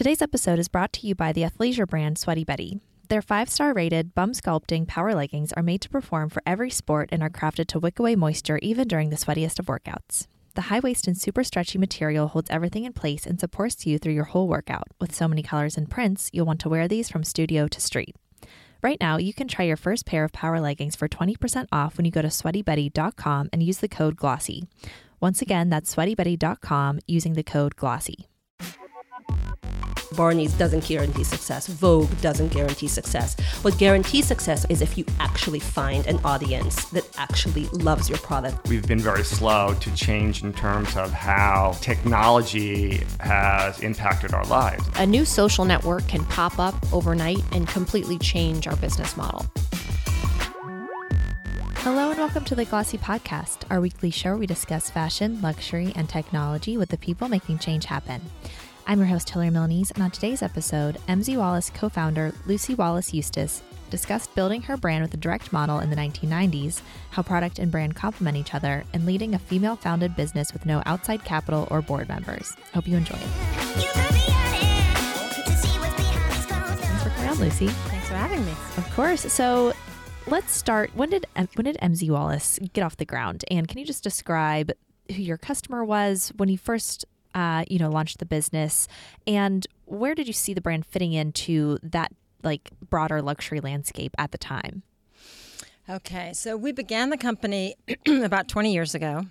Today's episode is brought to you by the athleisure brand Sweaty Betty. Their five star rated, bum sculpting power leggings are made to perform for every sport and are crafted to wick away moisture even during the sweatiest of workouts. The high waist and super stretchy material holds everything in place and supports you through your whole workout. With so many colors and prints, you'll want to wear these from studio to street. Right now, you can try your first pair of power leggings for 20% off when you go to sweatybetty.com and use the code GLOSSY. Once again, that's sweatybetty.com using the code GLOSSY. Barney's doesn't guarantee success. Vogue doesn't guarantee success. What guarantees success is if you actually find an audience that actually loves your product. We've been very slow to change in terms of how technology has impacted our lives. A new social network can pop up overnight and completely change our business model. Hello and welcome to the Glossy Podcast, our weekly show where we discuss fashion, luxury, and technology with the people making change happen. I'm your host, Hilary Milnes, and on today's episode, MZ Wallace co founder Lucy Wallace Eustice discussed building her brand with a direct model in the 1990s, how product and brand complement each other, and leading a female founded business with no outside capital or board members. Hope you enjoy. Thanks for coming on, Lucy. Thanks for having me. Of course. So let's start. When did uh, when did MZ Wallace get off the ground? And can you just describe who your customer was when you first uh, you know launched the business, and where did you see the brand fitting into that like broader luxury landscape at the time? Okay, so we began the company about 20 years ago.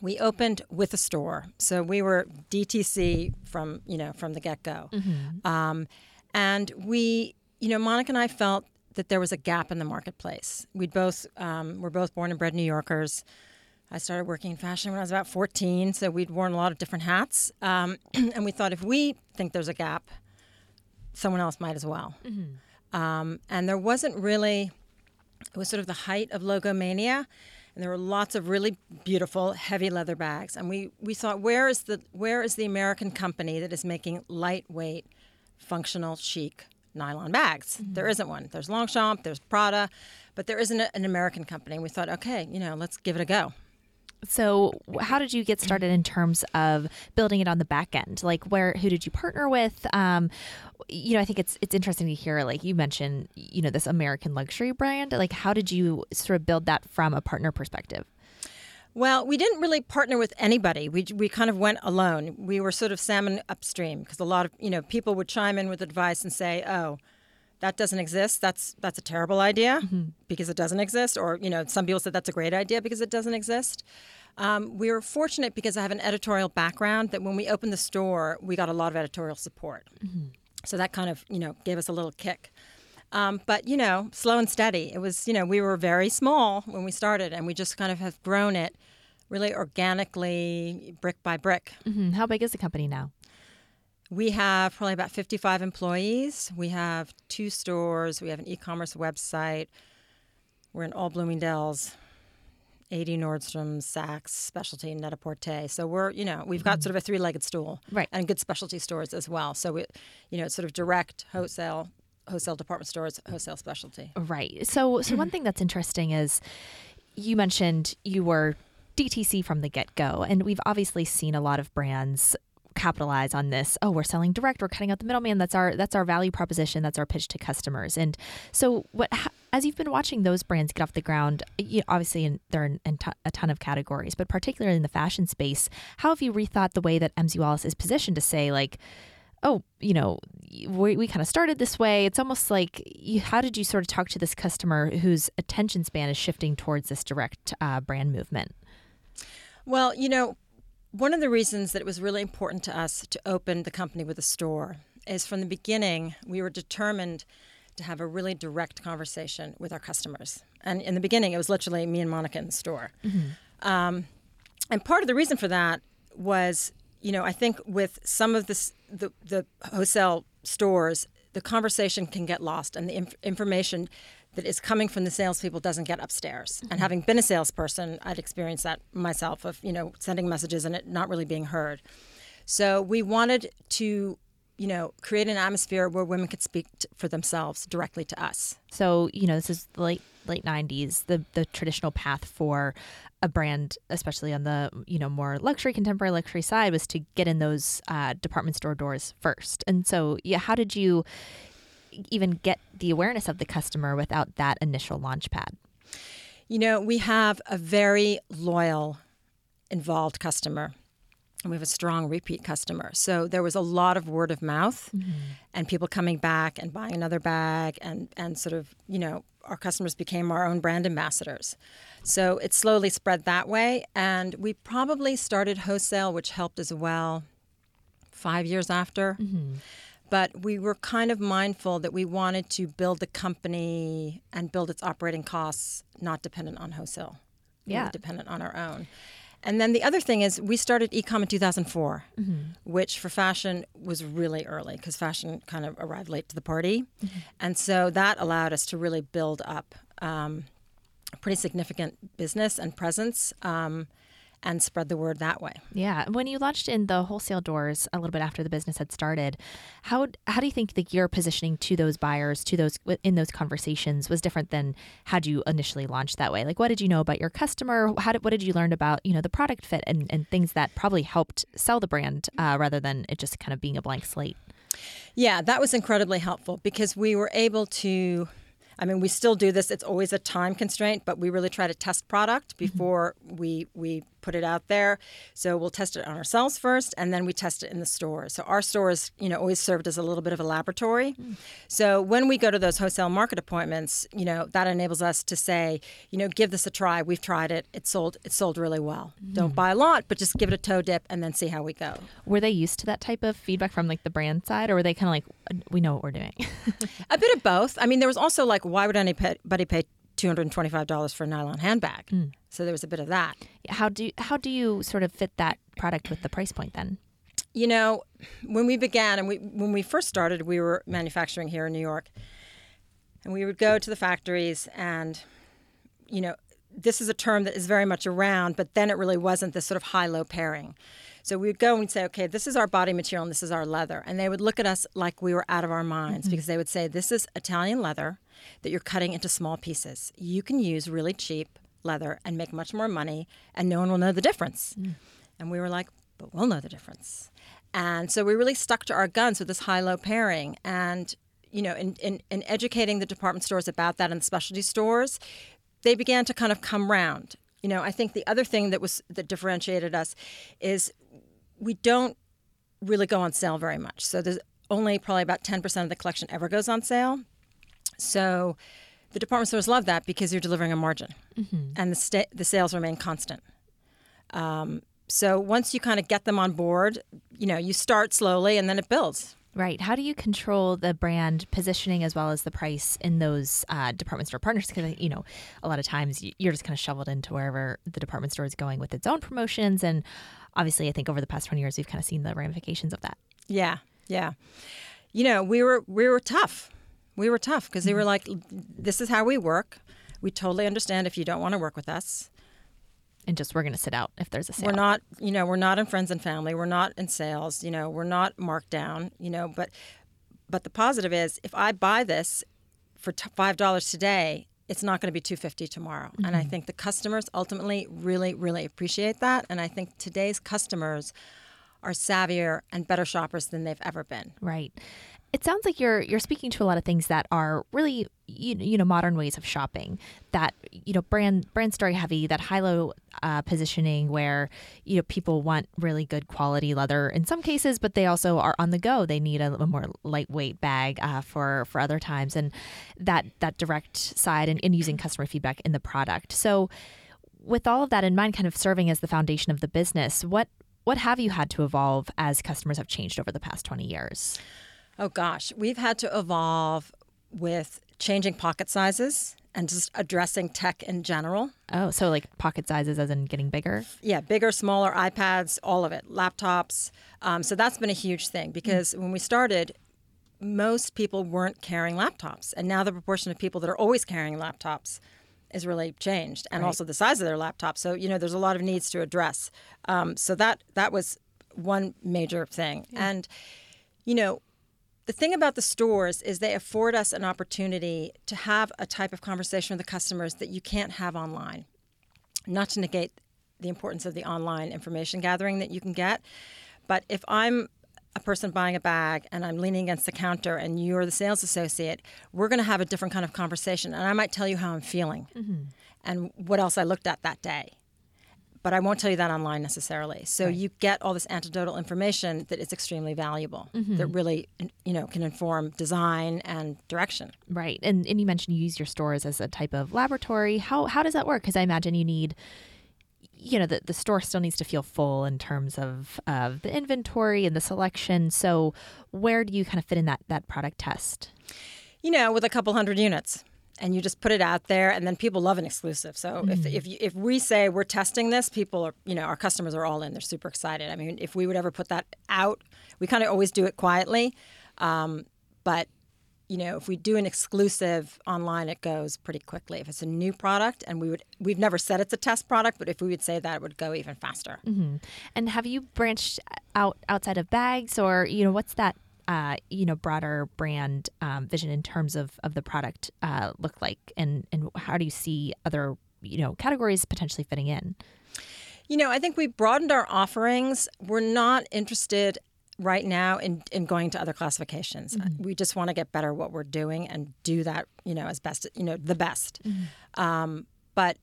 We opened with a store, so we were DTC from you know from the get go, um, and we you know Monica and I felt that there was a gap in the marketplace. We'd both um, we're both born and bred New Yorkers. I started working in fashion when I was about 14, so we'd worn a lot of different hats, um, and we thought if we think there's a gap, someone else might as well. Um, and there wasn't really it was sort of the height of logomania and there were lots of really beautiful heavy leather bags. And we, we thought where is the where is the american company that is making lightweight functional chic nylon bags? There isn't one. There's longchamp there's prada but there isn't a- an american company. And we thought okay you know let's give it a go So, how did you get started in terms of building it on the back end? Like, where, who did you partner with? Um, you know, I think it's it's interesting to hear. Like you mentioned, you know, this American luxury brand. Like, how did you sort of build that from a partner perspective? Well, we didn't really partner with anybody. We, we kind of went alone. We were sort of salmon upstream because a lot of you know people would chime in with advice and say, "Oh, that doesn't exist. That's that's a terrible idea because it doesn't exist." Or you know, some people said that's a great idea because it doesn't exist. Um, we were fortunate because I have an editorial background that when we opened the store, we got a lot of editorial support. So that kind of you know gave us a little kick. Um, but you know, slow and steady. It was you know we were very small when we started, and we just kind of have grown it really organically, brick by brick. hmm How big is the company now? We have probably about 55 employees. We have two stores. We have an e-commerce website. We're in all Bloomingdale's, 80 Nordstrom, Saks, Specialty, Net-a-Porter. So we're, you know, we've got mm-hmm. sort of a three-legged stool, Right. And good specialty stores as well. So we, you know, it's sort of direct wholesale, wholesale department stores, wholesale specialty. Right. So, so one thing that's interesting is you mentioned you were DTC from the get go, and we've obviously seen a lot of brands capitalize on this. Oh, we're selling direct. We're cutting out the middleman. That's our that's our value proposition. That's our pitch to customers. And so, what as you've been watching those brands get off the ground, you, obviously in, they're in, in to- a ton of categories, but particularly in the fashion space, how have you rethought the way that MZ Wallace is positioned to say like? oh, you know, we, we kind of started this way. It's almost like, you, how did you sort of talk to this customer whose attention span is shifting towards this direct uh, brand movement? Well, you know, one of the reasons that it was really important to us to open the company with a store is from the beginning, we were determined to have a really direct conversation with our customers. And in the beginning, it was literally me and Monica in the store. Um, and part of the reason for that was, you know, I think with some of this, the, the wholesale stores, the conversation can get lost and the inf- information that is coming from the salespeople doesn't get upstairs. And having been a salesperson, I'd experienced that myself of, you know, sending messages and it not really being heard. So we wanted to you know, create an atmosphere where women could speak t- for themselves directly to us. So, you know, this is the late late 90s, the the traditional path for a brand, especially on the, you know, more luxury contemporary luxury side was to get in those uh, department store doors first. And so, yeah, how did you even get the awareness of the customer without that initial launch pad? You know, we have a very loyal, involved customer. And we have a strong repeat customer. So there was a lot of word of mouth mm-hmm. and people coming back and buying another bag and, and sort of, you know, our customers became our own brand ambassadors. So it slowly spread that way. And we probably started wholesale, which helped as well five years after. Mm-hmm. But we were kind of mindful that we wanted to build the company and build its operating costs not dependent on wholesale. Yeah. dependent on our own. And then the other thing is, we started ecom in 2004, which for fashion was really early because fashion kind of arrived late to the party. And so that allowed us to really build up um, a pretty significant business and presence um, and spread the word that way. Yeah, when you launched in the wholesale doors a little bit after the business had started, how how do you think that your positioning to those buyers, to those in those conversations, was different than had you initially launched that way? Like, what did you know about your customer? How did what did you learn about you know the product fit and and things that probably helped sell the brand uh, rather than it just kind of being a blank slate? Yeah, that was incredibly helpful because we were able to. I mean, we still do this. It's always a time constraint, but we really try to test product mm-hmm. before we we put it out there. So we'll test it on ourselves first, and then we test it in the stores. So our stores, you know, always served as a little bit of a laboratory. Mm. So when we go to those wholesale market appointments, you know, that enables us to say, you know, give this a try. We've tried it. It sold. It sold really well. Mm. Don't buy a lot, but just give it a toe dip and then see how we go. Were they used to that type of feedback from like the brand side, or were they kind of like, we know what we're doing? A bit of both. I mean, there was also like, why would anybody pay two hundred and twenty-five dollars for a nylon handbag? Hmm. So there was a bit of that. how do how do you sort of fit that product with the price point then? You know, when we began and we when we first started, we were manufacturing here in New York, and we would go to the factories and, you know, this is a term that is very much around, but then it really wasn't this sort of high-low pairing. So we would go and say, okay, this is our body material and this is our leather. And they would look at us like we were out of our minds mm-hmm. because they would say, this is Italian leather that you're cutting into small pieces. You can use really cheap leather and make much more money, and no one will know the difference. Mm. And we were like, but we'll know the difference. And so we really stuck to our guns with this high low pairing. And, you know, in, in, in educating the department stores about that and the specialty stores, they began to kind of come round. You know, I think the other thing that was that differentiated us is we don't really go on sale very much. So there's only probably about 10% of the collection ever goes on sale. So the department stores love that because you're delivering a margin and the, sta- the sales remain constant. Um, so once you kind of get them on board, you know, you start slowly and then it builds. Right. How do you control the brand positioning as well as the price in those uh, department store partners? Because you know, a lot of times you're just kind of shoveled into wherever the department store is going with its own promotions, and obviously, I think over the past twenty years, we've kind of seen the ramifications of that. Yeah, yeah. You know, we were we were tough. We were tough because they were like, "This is how we work. We totally understand if you don't want to work with us. And just we're going to sit out if there's a sale. We're not, you know, we're not in friends and family. We're not in sales. You know, we're not marked down. You know, but but the positive is, if I buy this for t- five dollars today, it's not going to be two fifty tomorrow. And I mm-hmm. think the customers ultimately really really appreciate that. And I think today's customers are savvier and better shoppers than they've ever been. Right. It sounds like you're you're speaking to a lot of things that are really you, you know modern ways of shopping. That you know brand brand story heavy, that high low uh, positioning where you know people want really good quality leather in some cases, but they also are on the go. They need a, a more lightweight bag uh, for for other times, and that that direct side and, and using customer feedback in the product. So with all of that in mind, kind of serving as the foundation of the business, what what have you had to evolve as customers have changed over the past twenty years? Oh gosh, we've had to evolve with changing pocket sizes and just addressing tech in general. Oh, so like pocket sizes as in getting bigger? Yeah, bigger, smaller, iPads, all of it, laptops. Um, so that's been a huge thing because when we started, most people weren't carrying laptops. And now the proportion of people that are always carrying laptops is really changed and also the size of their laptop. So, you know, there's a lot of needs to address. Um, so that that was one major thing. And you know, the thing about the stores is they afford us an opportunity to have a type of conversation with the customers that you can't have online. Not to negate the importance of the online information gathering that you can get, but if I'm a person buying a bag and I'm leaning against the counter and you're the sales associate, we're going to have a different kind of conversation. And I might tell you how I'm feeling mm-hmm. and what else I looked at that day. But I won't tell you that online necessarily. So you get all this anecdotal information that is extremely valuable, mm-hmm. that really, you know, can inform design and direction. Right. And and you mentioned you use your stores as a type of laboratory. How how does that work? Because I imagine you need you know, the, the store still needs to feel full in terms of of the inventory and the selection. So where do you kind of fit in that that product test? you know, with a couple hundred units. And you just put it out there, and then people love an exclusive. So if if, you, if we say we're testing this, people are you know our customers are all in. They're super excited. I mean, if we would ever put that out, we kind of always do it quietly, um, but you know, if we do an exclusive online, it goes pretty quickly. If it's a new product, and we would we've never said it's a test product, but if we would say that, it would go even faster. And have you branched out outside of bags, or you know, what's that? Uh, you know, broader brand um, vision in terms of, of the product uh, look like, and and how do you see other you know categories potentially fitting in? You know, I think we broadened our offerings. We're not interested right now in, in going to other classifications. We just want to get better at what we're doing and do that, you know, as best, you know, the best. Um, but,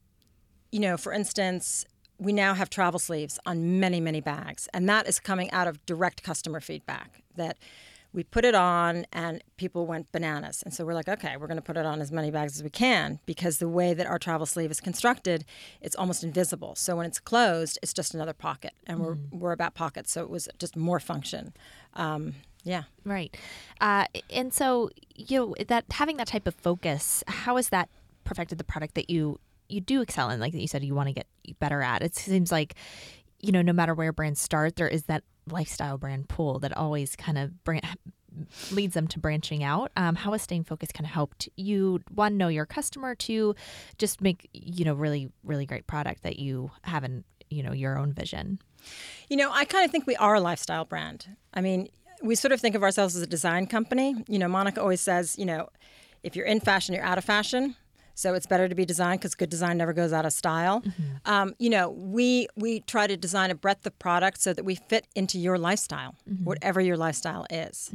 you know, for instance, we now have travel sleeves on many, many bags, and that is coming out of direct customer feedback that we put it on and people went bananas. And so we're like, okay, we're going to put it on as many bags as we can because the way that our travel sleeve is constructed, it's almost invisible. So when it's closed, it's just another pocket, and we're we're about pockets, so it was just more function. Um, yeah. Right. Uh, and so, you know, that having that type of focus, how has that perfected the product that you you do excel in? Like you said, you want to get better at. It seems like, you know, no matter where brands start, there is that lifestyle brand pool that always kind of leads them to branching out. Um, how has staying focused kind of helped you one know your customer, two just make you know really really great product that you have in you know your own vision. You know, I kind of think we are a lifestyle brand. I mean, we sort of think of ourselves as a design company. You know, Monica always says, you know, if you're in fashion, you're out of fashion. So it's better to be designed because good design never goes out of style. Um, you know, we we try to design a breadth of product so that we fit into your lifestyle, whatever your lifestyle is.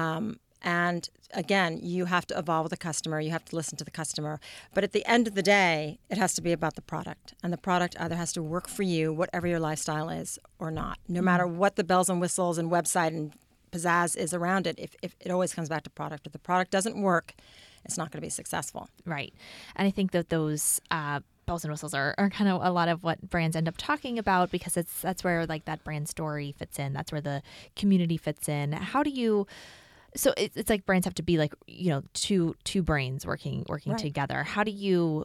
Um, and again, you have to evolve with the customer. You have to listen to the customer. But at the end of the day, it has to be about the product, and the product either has to work for you, whatever your lifestyle is, or not. No matter what the bells and whistles and website and pizzazz is around it, if, if it always comes back to product. If the product doesn't work, it's not going to be successful. Right. And I think that those uh, bells and whistles are, are kind of a lot of what brands end up talking about because it's that's where like that brand story fits in. That's where the community fits in. How do you so it's, it's like brands have to be like you know two two brains working working Right. together. How do you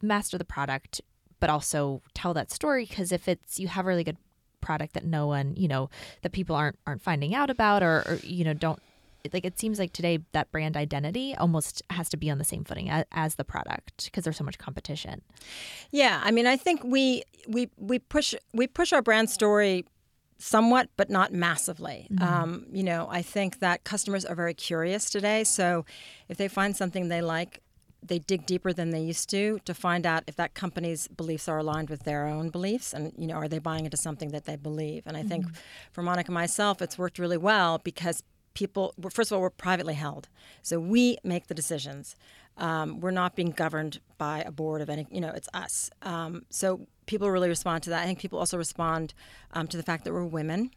master the product but also tell that story? Because if it's you have a really good product that no one you know that people aren't aren't finding out about or, or you know don't like it seems like today that brand identity almost has to be on the same footing as, as the product because there's so much competition. Yeah, I mean, I think we we we push we push our brand story somewhat, but not massively. Um, you know, I think that customers are very curious today. So if they find something they like, they dig deeper than they used to to find out if that company's beliefs are aligned with their own beliefs, and you know, are they buying into something that they believe? And I think for Monica and myself, it's worked really well because people first of all we're privately held. So we make the decisions. Um, we're not being governed by a board of any you know it's us. Um, so people really respond to that. I think people also respond um, to the fact that we're women.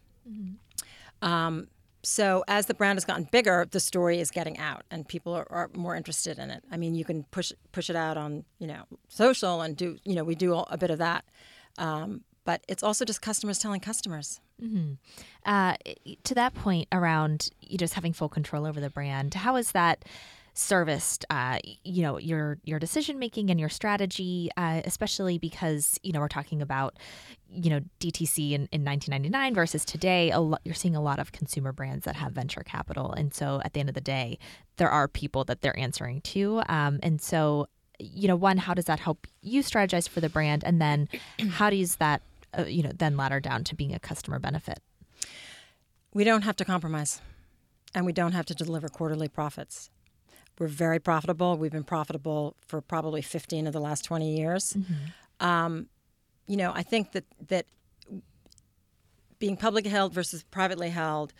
Um, so as the brand has gotten bigger the story is getting out and people are, are more interested in it. I mean you can push push it out on you know social and do you know we do a bit of that. Um, but it's also just customers telling customers Uh, to that point around you just having full control over the brand, how is that serviced? Uh, you know your your decision making and your strategy, uh, especially because you know we're talking about you know DTC in, in 1999 versus today. A you're seeing a lot of consumer brands that have venture capital, and so at the end of the day, there are people that they're answering to, um, and so you know one how does that help you strategize for the brand and then how does that uh, you know then ladder down to being a customer benefit We don't have to compromise, and we don't have to deliver quarterly profits. We're very profitable. We've been profitable for probably 15 of the last 20 years. Um, you know, I think that that being publicly held versus privately held,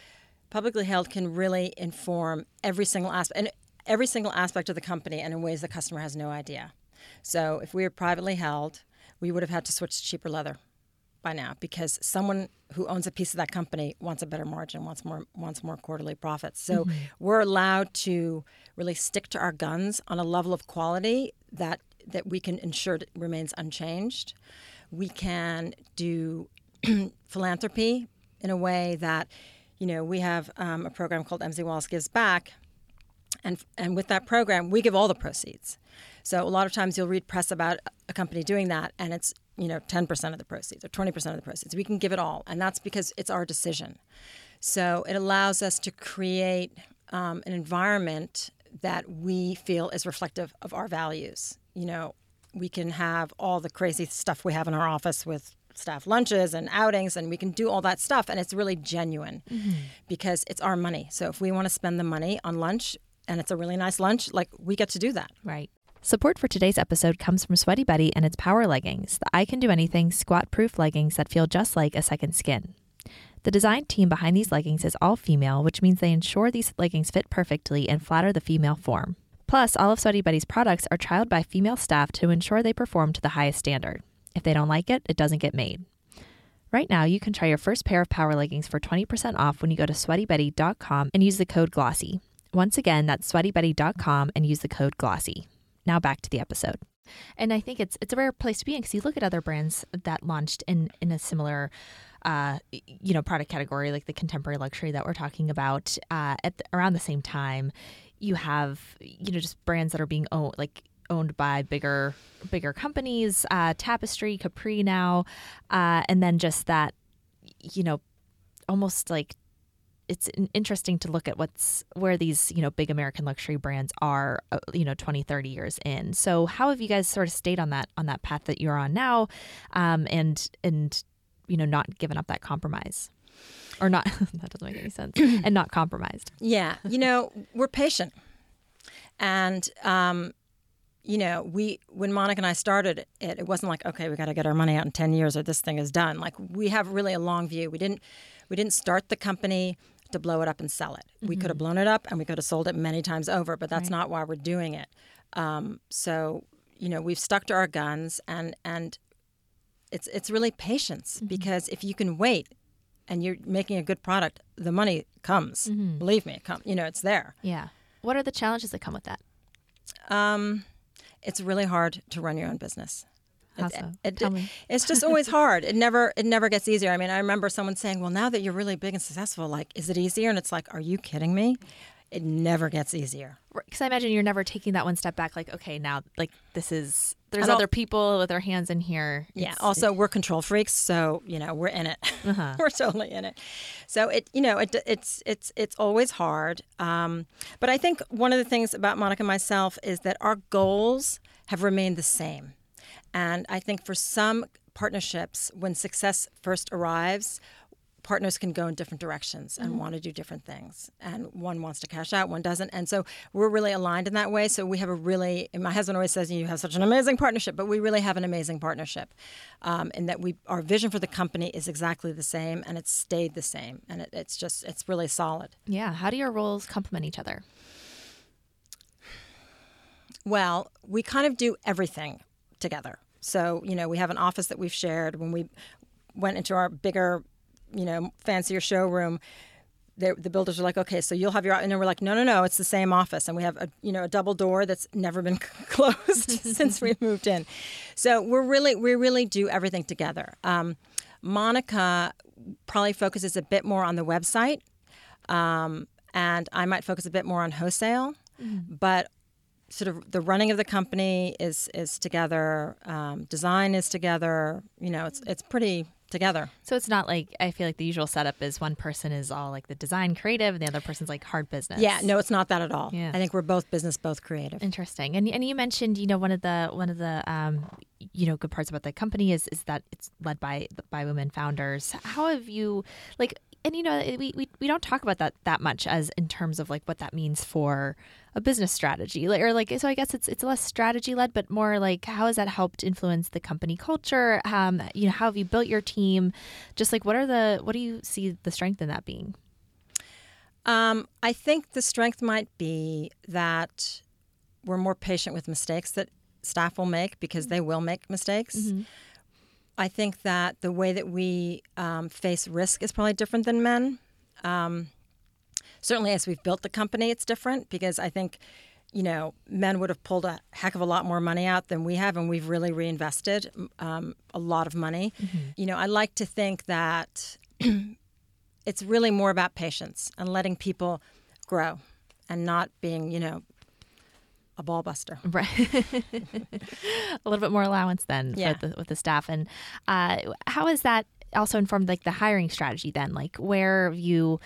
publicly held can really inform every single aspect and every single aspect of the company and in ways the customer has no idea. So if we were privately held, we would have had to switch to cheaper leather by now because someone who owns a piece of that company wants a better margin, wants more wants more quarterly profits. So we're allowed to really stick to our guns on a level of quality that that we can ensure remains unchanged. We can do philanthropy in a way that, you know, we have um, a program called MZ Wallace Gives Back, and and with that program, we give all the proceeds. So a lot of times you'll read press about a company doing that, and it's you know 10% of the proceeds or 20% of the proceeds. We can give it all, and that's because it's our decision. So it allows us to create um, an environment that we feel is reflective of our values. You know, we can have all the crazy stuff we have in our office with staff lunches and outings, and we can do all that stuff, and it's really genuine because it's our money. So if we want to spend the money on lunch and it's a really nice lunch, like we get to do that. Right. Support for today's episode comes from Sweaty Betty and its power leggings, the I Can Do Anything squat proof leggings that feel just like a second skin. The design team behind these leggings is all female, which means they ensure these leggings fit perfectly and flatter the female form. Plus, all of Sweaty Betty's products are trialed by female staff to ensure they perform to the highest standard. If they don't like it, it doesn't get made. Right now, you can try your first pair of power leggings for 20% off when you go to sweatybetty.com and use the code GLOSSY. Once again, that's sweatybetty.com and use the code GLOSSY. Now back to the episode. And I think it's it's a rare place to be in because you look at other brands that launched in in a similar, uh, you know, product category like the contemporary luxury that we're talking about. Uh, at the, around the same time, you have you know just brands that are being owned like owned by bigger bigger companies, uh, Tapestry, Capri now, uh, and then just that, you know, almost like it's interesting to look at what's where these you know big american luxury brands are uh, you know 20 30 years in. So how have you guys sort of stayed on that on that path that you're on now um, and and you know not given up that compromise? Or not that doesn't make any sense. And not compromised. Yeah, you know, we're patient, and um, you know, we when Monica and I started it, it wasn't like okay, we got to get our money out in ten years or this thing is done. Like we have really a long view. We didn't we didn't start the company to blow it up and sell it. We could have blown it up and we could have sold it many times over, but that's not why we're doing it. Um, so you know, we've stuck to our guns, and and it's it's really patience because if you can wait and you're making a good product, the money comes. Believe me, it come. You know, it's there. yeah what are the challenges that come with that Um, it's really hard to run your own business. How It- so? it- Tell me. It's just always hard. It never it never gets easier. I mean, I remember someone saying, "Well, now that you're really big and successful, like, is it easier?" And it's like, "Are you kidding me?" It never gets easier. because i imagine you're never taking that one step back like okay now like this is there's other people with their hands in here Yeah. It's- Also, we're control freaks, so you know we're in it. Uh-huh. we're totally in it. So it, you know, it, it's it's it's always hard. Um, but I think one of the things about Monica and myself is that our goals have remained the same, and I think for some partnerships, when success first arrives. Partners can go in different directions and want to do different things. And one wants to cash out, one doesn't. And so we're really aligned in that way. So we have a really, my husband always says, you have such an amazing partnership, but we really have an amazing partnership um, in that we our vision for the company is exactly the same and it's stayed the same and it, it's just it's really solid yeah how do your roles complement each other well we kind of do everything together so you know we have an office that we've shared when we went into our bigger you know fancier showroom the, the builders are like, okay, so you'll have your, and then we're like, no, no, no, it's the same office, and we have a, you know, a double door that's never been closed since we moved in. So we're really, we really do everything together. Um, Monica probably focuses a bit more on the website, um, and I might focus a bit more on wholesale, but sort of the running of the company is is together, um, design is together. You know, it's it's pretty together. So it's not like I feel like the usual setup is one person is all like the design creative and the other person's like hard business. Yeah, no, it's not that at all. Yeah. I think we're both business, both creative. Interesting. And and you mentioned, you know, one of the one of the um you know, good parts about the company is is that it's led by by women founders. How have you like and you know we, we we don't talk about that that much as in terms of like what that means for a business strategy like, or like so i guess it's it's less strategy led but more like how has that helped influence the company culture? Um you know how have you built your team? Just like what are the what do you see the strength in that being? Um, I think the strength might be that we're more patient with mistakes that staff will make because they will make mistakes. Mm-hmm. I think that the way that we um, face risk is probably different than men. Um, certainly, as we've built the company, it's different because I think, you know, men would have pulled a heck of a lot more money out than we have, and we've really reinvested um, a lot of money. Mm-hmm. You know, I like to think that it's really more about patience and letting people grow and not being, you know, a ball buster. Right. a little bit more allowance then yeah. the, with the staff. And uh, how has that also informed like the hiring strategy then? Like where have you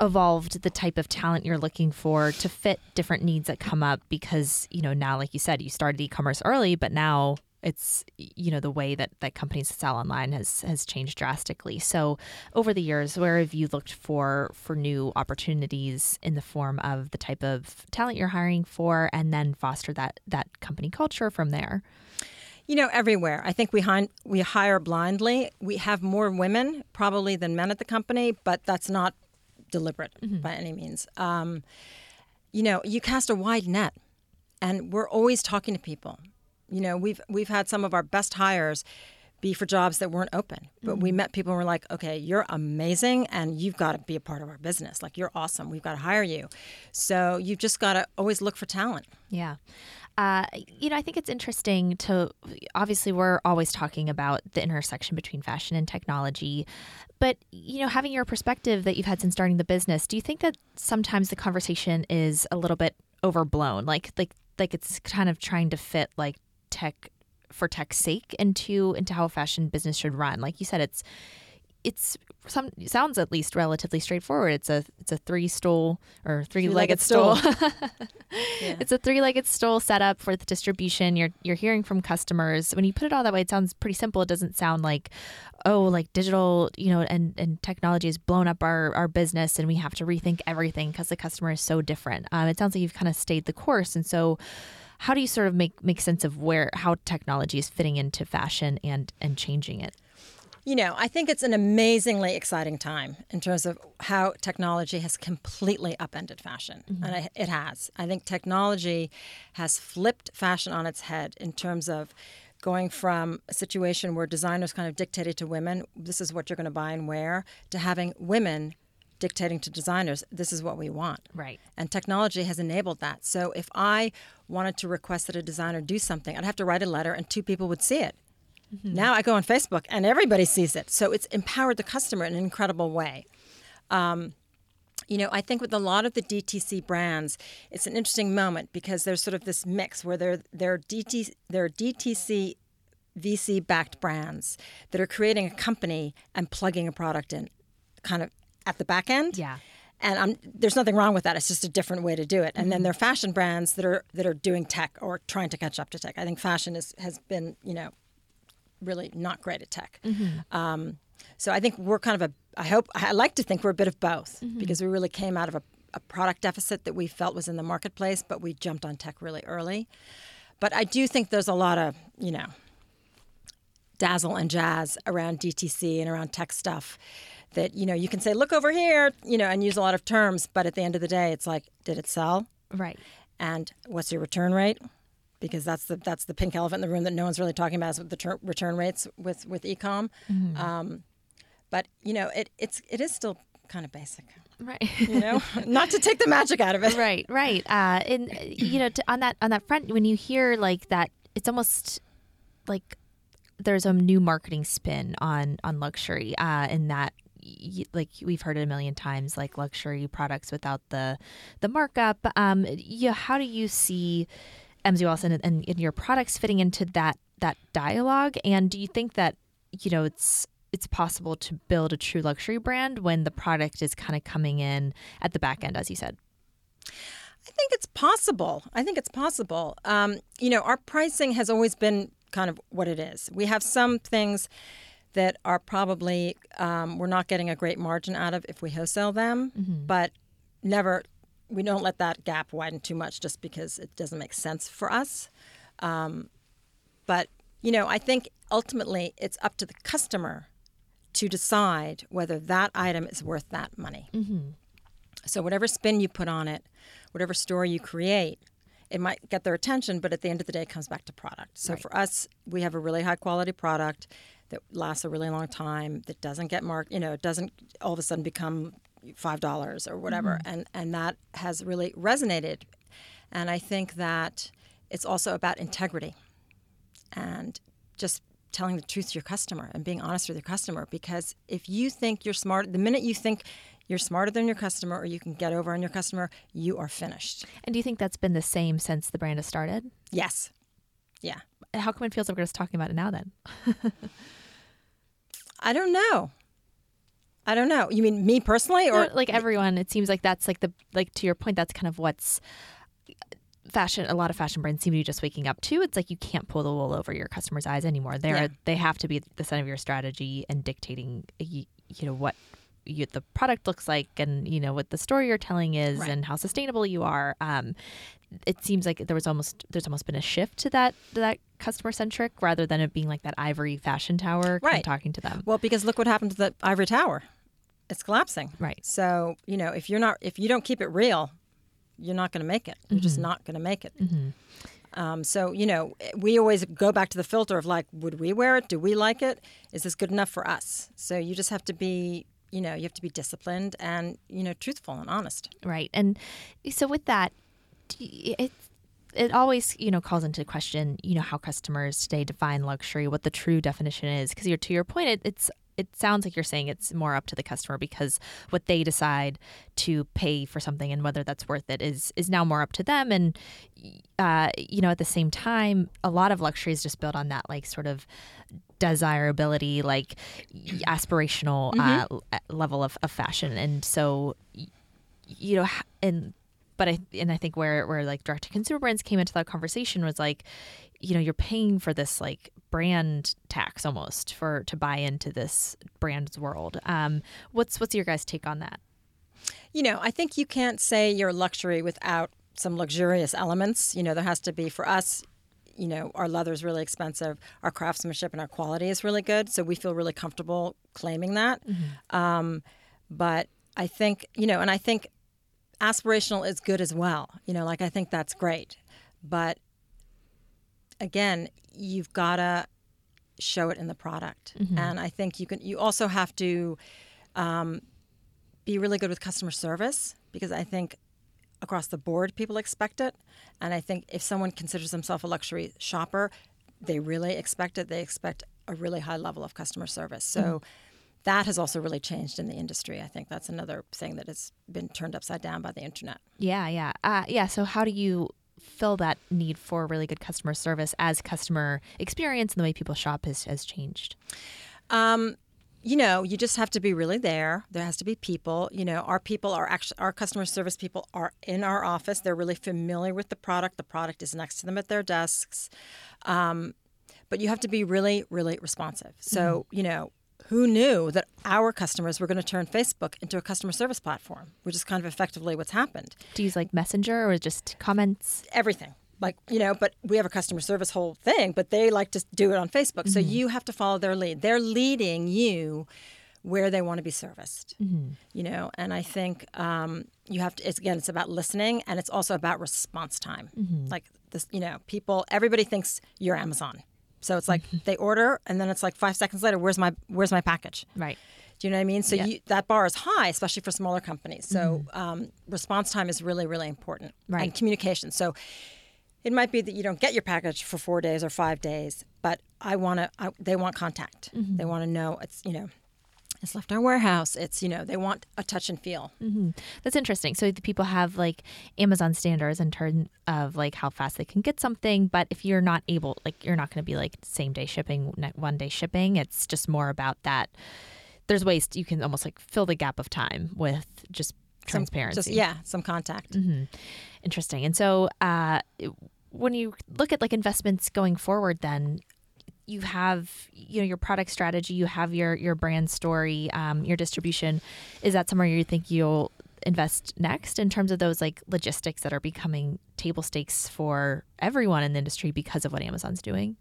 evolved the type of talent you're looking for to fit different needs that come up because, you know, now like you said, you started e-commerce early, but now it's you know the way that that companies sell online has has changed drastically. So over the years where have you looked for for new opportunities in the form of the type of talent you're hiring for and then foster that that company culture from there? You know everywhere. I think we hire, we hire blindly. We have more women probably than men at the company but that's not deliberate mm-hmm. by any means. Um, you know you cast a wide net and we're always talking to people you know, we've we've had some of our best hires be for jobs that weren't open. But mm-hmm. we met people and we're like, okay, you're amazing and you've got to be a part of our business. Like, you're awesome. We've got to hire you. So you've just got to always look for talent. Yeah. Uh, you know, I think it's interesting to obviously, we're always talking about the intersection between fashion and technology. But, you know, having your perspective that you've had since starting the business, do you think that sometimes the conversation is a little bit overblown? Like, like, like it's kind of trying to fit like tech for tech's sake into into how a fashion business should run. Like you said, it's it's some sounds at least relatively straightforward. It's a it's a three stool or three legged stool. yeah. It's a three legged stool setup for the distribution. You're you're hearing from customers. When you put it all that way, it sounds pretty simple. It doesn't sound like oh like digital you know and and technology has blown up our our business and we have to rethink everything because the customer is so different. Um, it sounds like you've kind of stayed the course, and so how do you sort of make make sense of where how technology is fitting into fashion and and changing it? You know, I think it's an amazingly exciting time in terms of how technology has completely upended fashion. Mm-hmm. And it has. I think technology has flipped fashion on its head in terms of going from a situation where designers kind of dictated to women, this is what you're going to buy and wear, to having women dictating to designers, this is what we want. Right. And technology has enabled that. So if I wanted to request that a designer do something, I'd have to write a letter and two people would see it. Mm-hmm. Now I go on Facebook and everybody sees it. So it's empowered the customer in an incredible way. Um, you know, I think with a lot of the DTC brands, it's an interesting moment because there's sort of this mix where they're they're DT they're DTC VC backed brands that are creating a company and plugging a product in kind of at the back end. Yeah. And I'm, there's nothing wrong with that. It's just a different way to do it. And mm-hmm. then there are fashion brands that are that are doing tech or trying to catch up to tech. I think fashion is, has been, you know, really not great at tech. Mm-hmm. Um, so I think we're kind of a. I hope I like to think we're a bit of both mm-hmm. because we really came out of a, a product deficit that we felt was in the marketplace, but we jumped on tech really early. But I do think there's a lot of you know dazzle and jazz around DTC and around tech stuff that you know you can say look over here you know and use a lot of terms but at the end of the day it's like did it sell? Right. And what's your return rate? Because that's the that's the pink elephant in the room that no one's really talking about is the ter- return rates with with ecom. Mm-hmm. um, but you know it it's it is still kind of basic. Right. You know? Not to take the magic out of it. Right right. Uh and you know to, on that on that front when you hear like that it's almost like there's a new marketing spin on on luxury uh in that like we've heard it a million times, like luxury products without the the markup. Um, how do you see MZ Wallace and, and, and your products fitting into that that dialogue? And do you think that you know it's it's possible to build a true luxury brand when the product is kind of coming in at the back end, as you said? I think it's possible. I think it's possible. Um, you know, our pricing has always been kind of what it is. We have some things that are probably um, we're not getting a great margin out of if we wholesale them, but never we don't let that gap widen too much just because it doesn't make sense for us. Um, but you know, I think ultimately it's up to the customer to decide whether that item is worth that money. So whatever spin you put on it, whatever story you create, it might get their attention, but at the end of the day, it comes back to product. So for us, we have a really high quality product that lasts a really long time, that doesn't get marked, you know, it doesn't all of a sudden become five dollars or whatever, mm-hmm. and and that has really resonated. And I think that it's also about integrity and just telling the truth to your customer and being honest with your customer because if you think you're smart the minute you think you're smarter than your customer or you can get over on your customer you are finished And do you think that's been the same since the brand has started? yes yeah How come it feels like we're just talking about it now then? i don't know i don't know you mean me personally or Or like everyone, it seems like that's like the like to your point, that's kind of what's fashion a lot of fashion brands seem to be just waking up to. It's like you can't pull the wool over your customers' eyes anymore. They're Yeah. they have to be the center of your strategy and dictating you, you know what you, the product looks like and you know what the story you're telling is Right. and how sustainable you are. Um, it seems like there was almost there's almost been a shift to that to that customer centric rather than it being like that ivory fashion tower Right. talking to them. well because look what happened to the ivory tower. It's collapsing. Right. so you know if you're not if you don't keep it real you're not going to make it. You're just not going to make it. Um, so you know we always go back to the filter of like would we wear it? Do we like it? Is this good enough for us? So you just have to be you know you have to be disciplined and you know truthful and honest. Right. And so with that, it it always you know calls into question you know how customers today define luxury, what the true definition is. Because you're to your point, it, it's it sounds like you're saying it's more up to the customer because what they decide to pay for something and whether that's worth it is is now more up to them. And uh, you know at the same time, a lot of luxury is just built on that like sort of desirability, like aspirational uh, level of, of fashion. And so you know, and but I and I think where where like direct to consumer brands came into that conversation was like, you know, you're paying for this like brand tax almost for to buy into this brand's world. Um, what's what's your guys' take on that? you know i think you can't say you're luxury without some luxurious elements you know there has to be for us you know our leather is really expensive our craftsmanship and our quality is really good so we feel really comfortable claiming that um, but i think you know and i think aspirational is good as well you know like i think that's great but again you've got to show it in the product and i think you can you also have to um, be really good with customer service because I think across the board people expect it. And I think if someone considers themselves a luxury shopper, they really expect it. They expect a really high level of customer service. So that has also really changed in the industry. I think that's another thing that has been turned upside down by the internet. Yeah, yeah, uh, yeah. So how do you fill that need for really good customer service as customer experience and the way people shop has has changed? Um, you know, you just have to be really there. There has to be people. You know, our people are actually our customer service people are in our office. They're really familiar with the product. The product is next to them at their desks. Um, but you have to be really, really responsive. So, you know, who knew that our customers were going to turn Facebook into a customer service platform, which is kind of effectively what's happened. Do you use like Messenger or just comments? Everything. Like, you know, but we have a customer service whole thing, but they like to do it on Facebook. So mm-hmm. you have to follow their lead. They're leading you where they want to be serviced, mm-hmm. you know, and I think um, you have to, it's, again, it's about listening and it's also about response time. Mm-hmm. Like this, you know, people, everybody thinks you're Amazon. So it's like they order and then it's like five seconds later, where's my, where's my package? Right. Do you know what I mean? So you, that bar is high, especially for smaller companies. So um, response time is really, really important, Right. and communication. So it might be that you don't get your package for four days or five days, but I want to. They want contact. They want to know it's you know, it's left our warehouse. It's you know, they want a touch and feel. That's interesting. So the people have like Amazon standards in terms of like how fast they can get something, but if you're not able, like you're not going to be like same day shipping, one day shipping. It's just more about that. There's ways you can almost like fill the gap of time with just Some- transparency. Just, yeah, some contact. Interesting. And so uh, when you look at like investments going forward, then you have you know your product strategy, you have your your brand story, um, your distribution. Is that somewhere you think you'll invest next in terms of those like logistics that are becoming table stakes for everyone in the industry because of what Amazon's doing?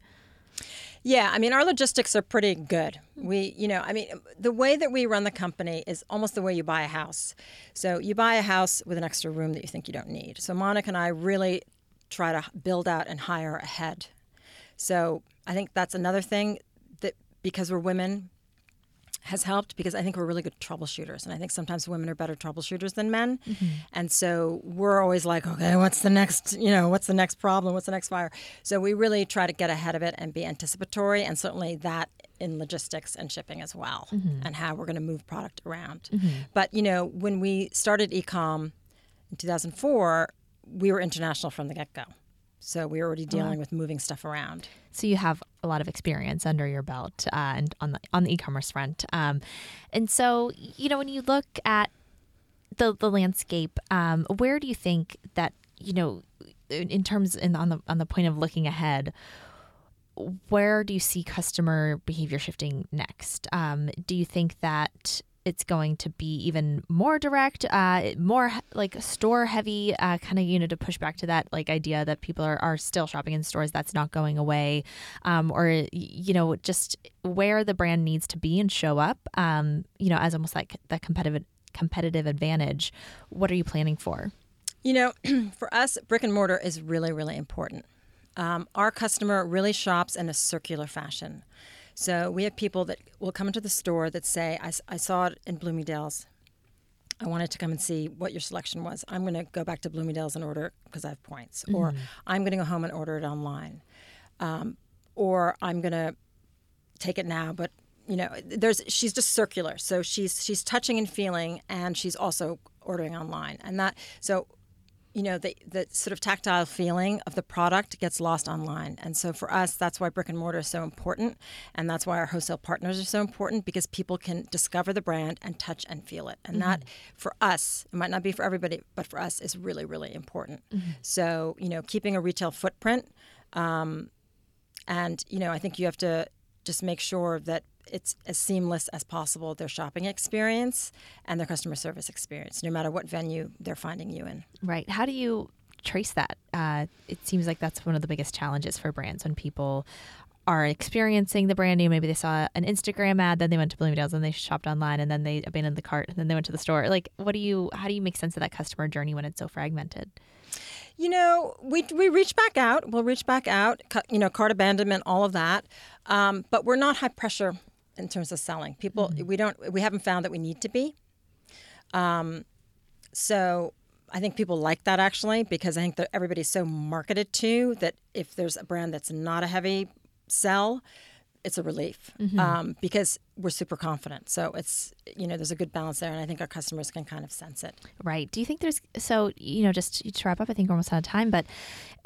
Yeah, I mean, our logistics are pretty good. We, you know, I mean, the way that we run the company is almost the way you buy a house. So you buy a house with an extra room that you think you don't need. So Monica and I really try to build out and hire ahead. So I think that's another thing that because we're women, has helped because I think we're really good troubleshooters. And I think sometimes women are better troubleshooters than men. Mm-hmm. And so we're always like, okay, what's the next, you know, what's the next problem? What's the next fire? So we really try to get ahead of it and be anticipatory. And certainly that in logistics and shipping as well, mm-hmm. and how we're going to move product around. Mm-hmm. But, you know, when we started ecom in 2004, we were international from the get go. So we were already dealing with moving stuff around. So you have a lot of experience under your belt uh, and on the on the e-commerce front. Um, and so you know when you look at the the landscape, um, where do you think that you know in terms in on the on the point of looking ahead? Where do you see customer behavior shifting next? Um, do you think that it's going to be even more direct, uh, more like store heavy, uh, kind of you know to push back to that like idea that people are, are still shopping in stores that's not going away, um, or you know just where the brand needs to be and show up, um, you know as almost like that competitive competitive advantage. What are you planning for? You know, for us, brick and mortar is really really important. Um, our customer really shops in a circular fashion. So we have people that will come into the store that say, I, I saw it in Bloomingdale's. I wanted to come and see what your selection was. I'm going to go back to Bloomingdale's and order because I have points. Mm-hmm. Or I'm going to go home and order it online. Um, or I'm going to take it now, but you know, there's she's just circular. So she's she's touching and feeling, and she's also ordering online, and that so you know, the, the sort of tactile feeling of the product gets lost online. And so for us, that's why brick and mortar is so important. And that's why our wholesale partners are so important because people can discover the brand and touch and feel it. And mm-hmm. that, for us, it might not be for everybody, but for us is really, really important. Mm-hmm. So, you know, keeping a retail footprint. Um, and, you know, I think you have to just make sure that it's as seamless as possible their shopping experience and their customer service experience, no matter what venue they're finding you in. Right. How do you trace that? Uh, it seems like that's one of the biggest challenges for brands when people are experiencing the brand new. Maybe they saw an Instagram ad, then they went to Bloomingdale's and they shopped online, and then they abandoned the cart, and then they went to the store. Like, what do you? How do you make sense of that customer journey when it's so fragmented? You know, we we reach back out. We'll reach back out. You know, cart abandonment, all of that. Um, but we're not high pressure in terms of selling. People, mm-hmm. we don't, we haven't found that we need to be. Um, so I think people like that actually because I think that everybody's so marketed to that if there's a brand that's not a heavy sell, it's a relief mm-hmm. um, because we're super confident. So it's you know there's a good balance there, and I think our customers can kind of sense it. Right. Do you think there's so you know just to wrap up? I think we're almost out of time, but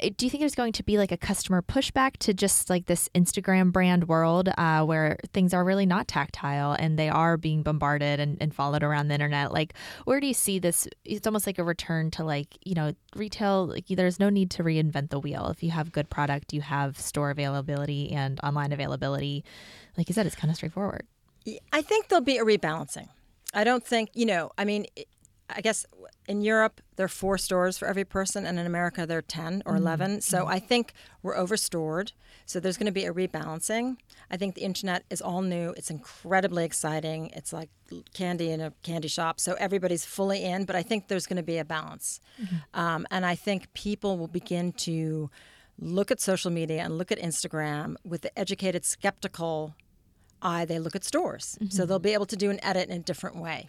uh, do you think there's going to be like a customer pushback to just like this Instagram brand world uh, where things are really not tactile and they are being bombarded and, and followed around the internet? Like, where do you see this? It's almost like a return to like you know retail. Like, there's no need to reinvent the wheel. If you have good product, you have store availability and online availability. Like you said, it's kind of straightforward. I think there'll be a rebalancing. I don't think, you know, I mean, I guess in Europe there are four stores for every person, and in America there are ten or mm-hmm. 11 So mm-hmm. I think we're overstored. So there's going to be a rebalancing. I think the internet is all new. It's incredibly exciting. It's like candy in a candy shop. So everybody's fully in. But I think there's going to be a balance, mm-hmm. um, and I think people will begin to look at social media and look at Instagram with the educated, skeptical eye, they look at stores. Mm-hmm. So they'll be able to do an edit in a different way.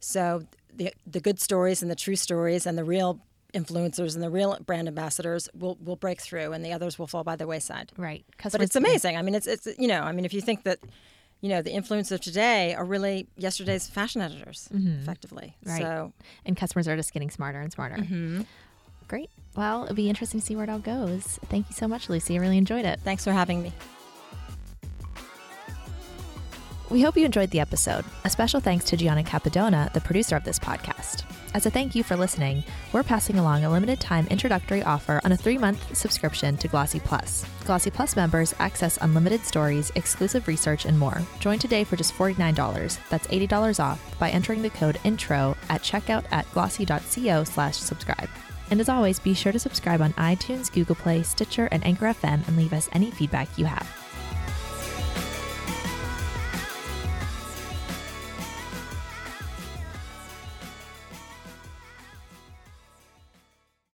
So the the good stories and the true stories and the real influencers and the real brand ambassadors will will break through, and the others will fall by the wayside. Right. But it's amazing. I mean, it's it's you know, I mean, if you think that. You know, the influencers today are really yesterday's fashion editors, mm-hmm. effectively. Right. So, and customers are just getting smarter and smarter. Mm-hmm. Great. Well, it'll be interesting to see where it all goes. Thank you so much, Lucy. I really enjoyed it. Thanks for having me. We hope you enjoyed the episode. A special thanks to Gianna Capadona, the producer of this podcast. As a thank you for listening, we're passing along a limited time introductory offer on a three month subscription to Glossy Plus. Glossy Plus members access unlimited stories, exclusive research, and more. Join today for just $49. That's $80 off by entering the code INTRO at checkout at glossy.co slash subscribe. And as always, be sure to subscribe on iTunes, Google Play, Stitcher, and Anchor FM and leave us any feedback you have.